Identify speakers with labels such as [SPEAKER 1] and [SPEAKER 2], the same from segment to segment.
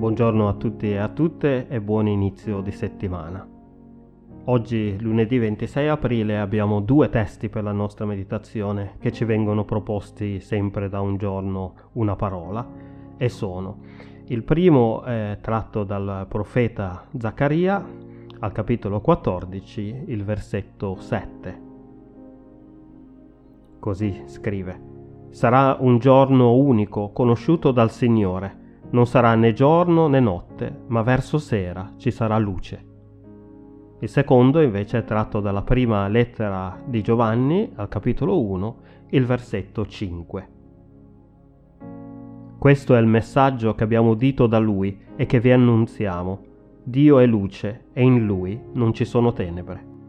[SPEAKER 1] Buongiorno a tutti e a tutte e buon inizio di settimana. Oggi, lunedì 26 aprile, abbiamo due testi per la nostra meditazione che ci vengono proposti sempre da un giorno una parola e sono il primo è tratto dal profeta Zaccaria al capitolo 14, il versetto 7. Così scrive: Sarà un giorno unico conosciuto dal Signore non sarà né giorno né notte, ma verso sera ci sarà luce. Il secondo invece è tratto dalla prima lettera di Giovanni al capitolo 1, il versetto 5. Questo è il messaggio che abbiamo udito da lui e che vi annunziamo. Dio è luce e in lui non ci sono tenebre.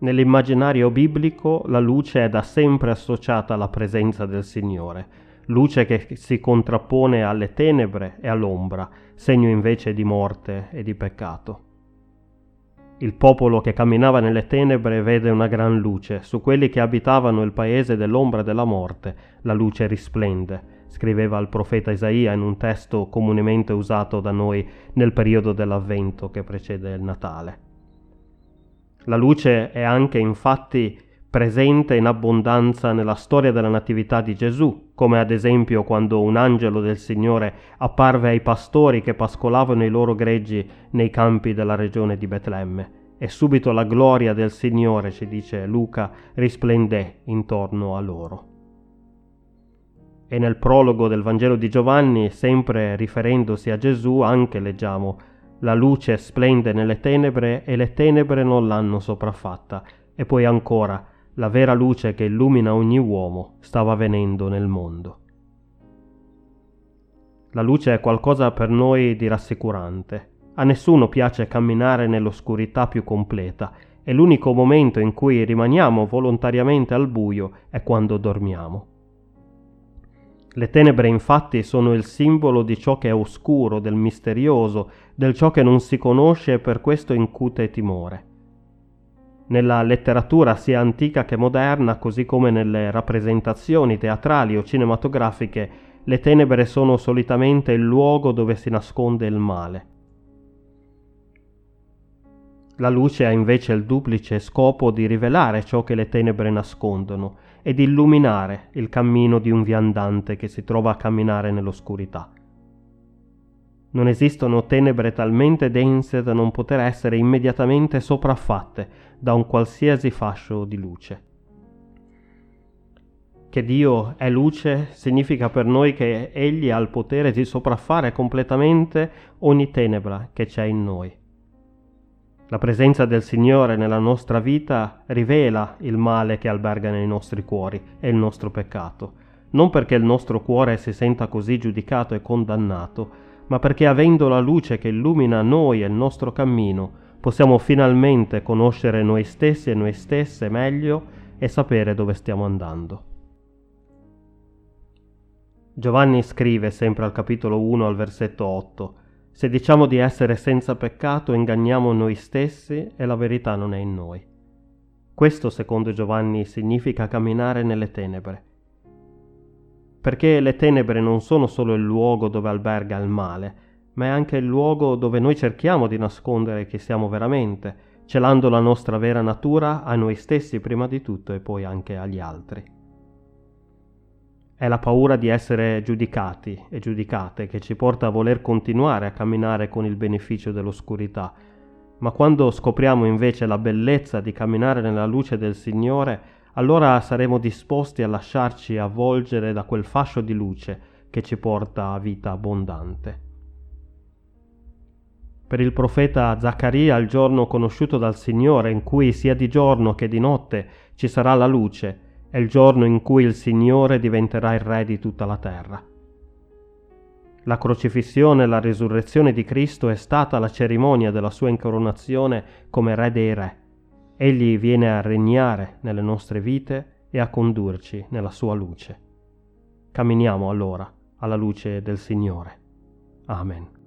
[SPEAKER 1] Nell'immaginario biblico la luce è da sempre associata alla presenza del Signore, luce che si contrappone alle tenebre e all'ombra, segno invece di morte e di peccato. Il popolo che camminava nelle tenebre vede una gran luce, su quelli che abitavano il paese dell'ombra della morte la luce risplende, scriveva il profeta Isaia in un testo comunemente usato da noi nel periodo dell'avvento che precede il Natale. La luce è anche infatti presente in abbondanza nella storia della Natività di Gesù, come ad esempio quando un angelo del Signore apparve ai pastori che pascolavano i loro greggi nei campi della regione di Betlemme. E subito la gloria del Signore, ci dice Luca, risplendé intorno a loro. E nel prologo del Vangelo di Giovanni, sempre riferendosi a Gesù, anche leggiamo la luce splende nelle tenebre e le tenebre non l'hanno sopraffatta. E poi ancora, la vera luce che illumina ogni uomo stava venendo nel mondo. La luce è qualcosa per noi di rassicurante. A nessuno piace camminare nell'oscurità più completa e l'unico momento in cui rimaniamo volontariamente al buio è quando dormiamo. Le tenebre infatti sono il simbolo di ciò che è oscuro, del misterioso, del ciò che non si conosce e per questo incute timore. Nella letteratura sia antica che moderna, così come nelle rappresentazioni teatrali o cinematografiche, le tenebre sono solitamente il luogo dove si nasconde il male. La luce ha invece il duplice scopo di rivelare ciò che le tenebre nascondono e di illuminare il cammino di un viandante che si trova a camminare nell'oscurità. Non esistono tenebre talmente dense da non poter essere immediatamente sopraffatte da un qualsiasi fascio di luce. Che Dio è luce significa per noi che Egli ha il potere di sopraffare completamente ogni tenebra che c'è in noi. La presenza del Signore nella nostra vita rivela il male che alberga nei nostri cuori e il nostro peccato, non perché il nostro cuore si senta così giudicato e condannato, ma perché avendo la luce che illumina noi e il nostro cammino, possiamo finalmente conoscere noi stessi e noi stesse meglio e sapere dove stiamo andando. Giovanni scrive sempre al capitolo 1 al versetto 8 se diciamo di essere senza peccato, inganniamo noi stessi e la verità non è in noi. Questo, secondo Giovanni, significa camminare nelle tenebre. Perché le tenebre non sono solo il luogo dove alberga il male, ma è anche il luogo dove noi cerchiamo di nascondere chi siamo veramente, celando la nostra vera natura a noi stessi prima di tutto e poi anche agli altri. È la paura di essere giudicati e giudicate che ci porta a voler continuare a camminare con il beneficio dell'oscurità. Ma quando scopriamo invece la bellezza di camminare nella luce del Signore, allora saremo disposti a lasciarci avvolgere da quel fascio di luce che ci porta a vita abbondante. Per il profeta Zaccaria il giorno conosciuto dal Signore, in cui sia di giorno che di notte ci sarà la luce, è il giorno in cui il Signore diventerà il Re di tutta la terra. La crocifissione e la risurrezione di Cristo è stata la cerimonia della sua incoronazione come Re dei Re. Egli viene a regnare nelle nostre vite e a condurci nella sua luce. Camminiamo allora alla luce del Signore. Amen.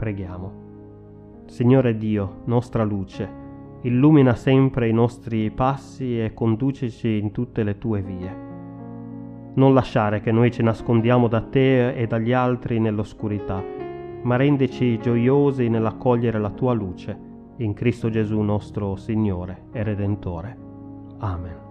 [SPEAKER 1] Preghiamo. Signore Dio, nostra luce, illumina sempre i nostri passi e conducici in tutte le tue vie. Non lasciare che noi ci nascondiamo da te e dagli altri nell'oscurità, ma rendici gioiosi nell'accogliere la tua luce, in Cristo Gesù nostro Signore e Redentore. Amen.